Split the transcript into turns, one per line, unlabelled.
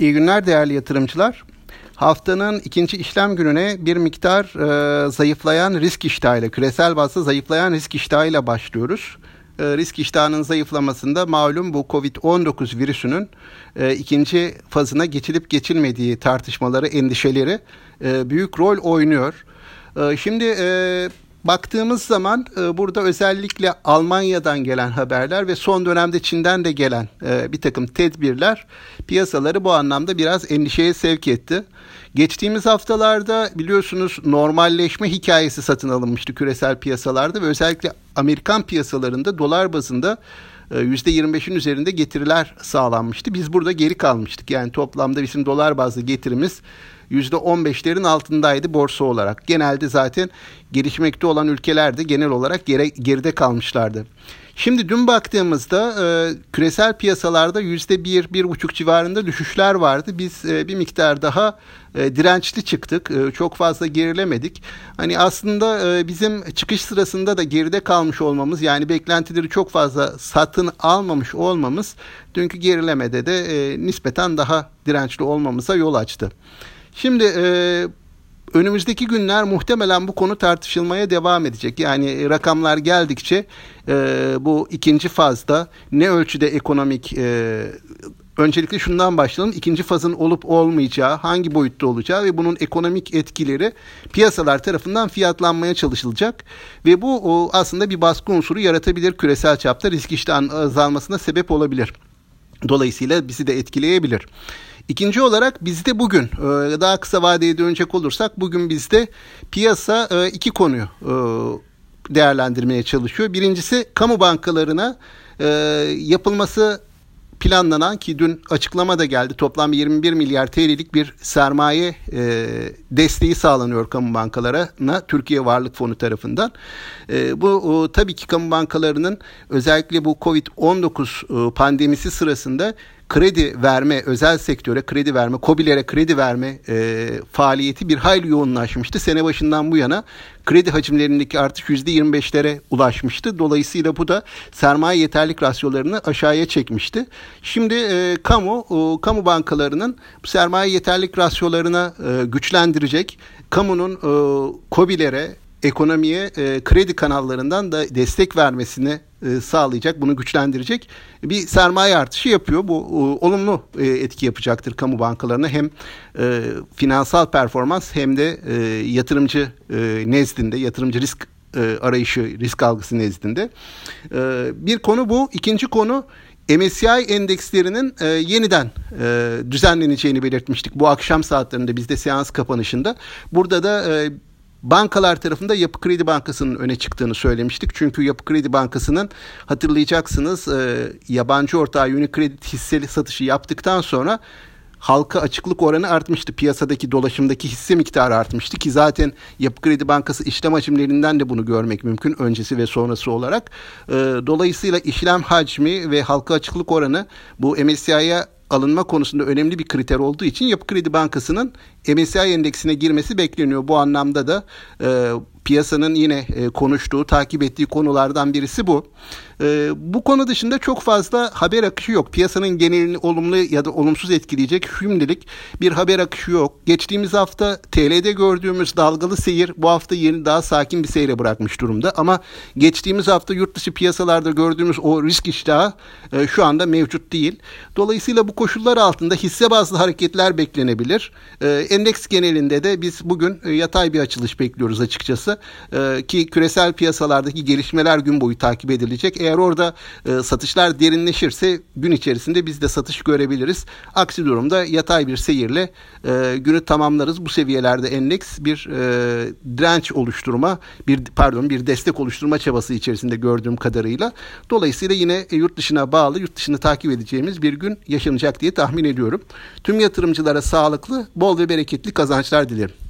İyi günler değerli yatırımcılar. Haftanın ikinci işlem gününe bir miktar e, zayıflayan risk iştahıyla, küresel bazda zayıflayan risk iştahıyla başlıyoruz. E, risk iştahının zayıflamasında malum bu Covid-19 virüsünün e, ikinci fazına geçilip geçilmediği tartışmaları, endişeleri e, büyük rol oynuyor. E, şimdi e, baktığımız zaman e, burada özellikle Almanya'dan gelen haberler ve son dönemde Çin'den de gelen e, bir takım tedbirler piyasaları bu anlamda biraz endişeye sevk etti. Geçtiğimiz haftalarda biliyorsunuz normalleşme hikayesi satın alınmıştı küresel piyasalarda ve özellikle Amerikan piyasalarında dolar bazında %25'in e, üzerinde getiriler sağlanmıştı. Biz burada geri kalmıştık. Yani toplamda bizim dolar bazlı getirimiz %15'lerin altındaydı borsa olarak. Genelde zaten gelişmekte olan ülkelerde genel olarak geri, geride kalmışlardı. Şimdi dün baktığımızda e, küresel piyasalarda yüzde bir, bir buçuk civarında düşüşler vardı. Biz e, bir miktar daha e, dirençli çıktık. E, çok fazla gerilemedik. Hani aslında e, bizim çıkış sırasında da geride kalmış olmamız yani beklentileri çok fazla satın almamış olmamız dünkü gerilemede de e, nispeten daha dirençli olmamıza yol açtı. Şimdi e, önümüzdeki günler muhtemelen bu konu tartışılmaya devam edecek. Yani rakamlar geldikçe e, bu ikinci fazda ne ölçüde ekonomik e, öncelikle şundan başlayalım. İkinci fazın olup olmayacağı, hangi boyutta olacağı ve bunun ekonomik etkileri piyasalar tarafından fiyatlanmaya çalışılacak. Ve bu o, aslında bir baskı unsuru yaratabilir küresel çapta risk iştahının azalmasına sebep olabilir. Dolayısıyla bizi de etkileyebilir. İkinci olarak bizde bugün e, daha kısa vadeye dönecek olursak bugün bizde piyasa e, iki konuyu e, değerlendirmeye çalışıyor. Birincisi kamu bankalarına yapılması planlanan ki dün açıklama da geldi toplam 21 milyar TL'lik bir sermaye e, desteği sağlanıyor kamu bankalarına Türkiye Varlık Fonu tarafından. E, bu o, tabii ki kamu bankalarının özellikle bu Covid-19 e, pandemisi sırasında kredi verme, özel sektöre kredi verme, COBİ'lere kredi verme e, faaliyeti bir hayli yoğunlaşmıştı. Sene başından bu yana kredi hacimlerindeki artış %25'lere ulaşmıştı. Dolayısıyla bu da sermaye yeterlik rasyolarını aşağıya çekmişti. Şimdi e, kamu e, kamu bankalarının sermaye yeterlik rasyolarına e, güçlendirecek, kamunun e, COBİ'lere ekonomiye e, kredi kanallarından da destek vermesini e, sağlayacak, bunu güçlendirecek bir sermaye artışı yapıyor. Bu e, olumlu e, etki yapacaktır kamu bankalarına hem e, finansal performans hem de e, yatırımcı e, nezdinde, yatırımcı risk e, arayışı, risk algısı nezdinde. E, bir konu bu. İkinci konu MSCI endekslerinin e, yeniden e, düzenleneceğini belirtmiştik bu akşam saatlerinde bizde seans kapanışında. Burada da e, bankalar tarafında Yapı Kredi Bankası'nın öne çıktığını söylemiştik. Çünkü Yapı Kredi Bankası'nın hatırlayacaksınız e, yabancı ortağı Unicredit hisseli satışı yaptıktan sonra halka açıklık oranı artmıştı. Piyasadaki dolaşımdaki hisse miktarı artmıştı ki zaten Yapı Kredi Bankası işlem hacimlerinden de bunu görmek mümkün öncesi ve sonrası olarak. E, dolayısıyla işlem hacmi ve halka açıklık oranı bu MSCI'ye alınma konusunda önemli bir kriter olduğu için Yapı Kredi Bankası'nın MSCI endeksine girmesi bekleniyor. Bu anlamda da e, piyasanın yine e, konuştuğu, takip ettiği konulardan birisi bu. E, bu konu dışında çok fazla haber akışı yok. Piyasanın genelini olumlu ya da olumsuz etkileyecek şimdilik bir haber akışı yok. Geçtiğimiz hafta TL'de gördüğümüz dalgalı seyir bu hafta yeni daha sakin bir seyre bırakmış durumda. Ama geçtiğimiz hafta yurt dışı piyasalarda gördüğümüz o risk iştahı e, şu anda mevcut değil. Dolayısıyla bu koşullar altında hisse bazlı hareketler beklenebilir. E, endeks genelinde de biz bugün e, yatay bir açılış bekliyoruz açıkçası. E, ki küresel piyasalardaki gelişmeler gün boyu takip edilecek. Eğer orada e, satışlar derinleşirse gün içerisinde biz de satış görebiliriz. Aksi durumda yatay bir seyirle e, günü tamamlarız. Bu seviyelerde endeks bir e, direnç oluşturma, bir pardon bir destek oluşturma çabası içerisinde gördüğüm kadarıyla. Dolayısıyla yine yurt dışına bağlı, yurt dışını takip edeceğimiz bir gün yaşanacak diye tahmin ediyorum. Tüm yatırımcılara sağlıklı, bol ve bereketli kazançlar dilerim.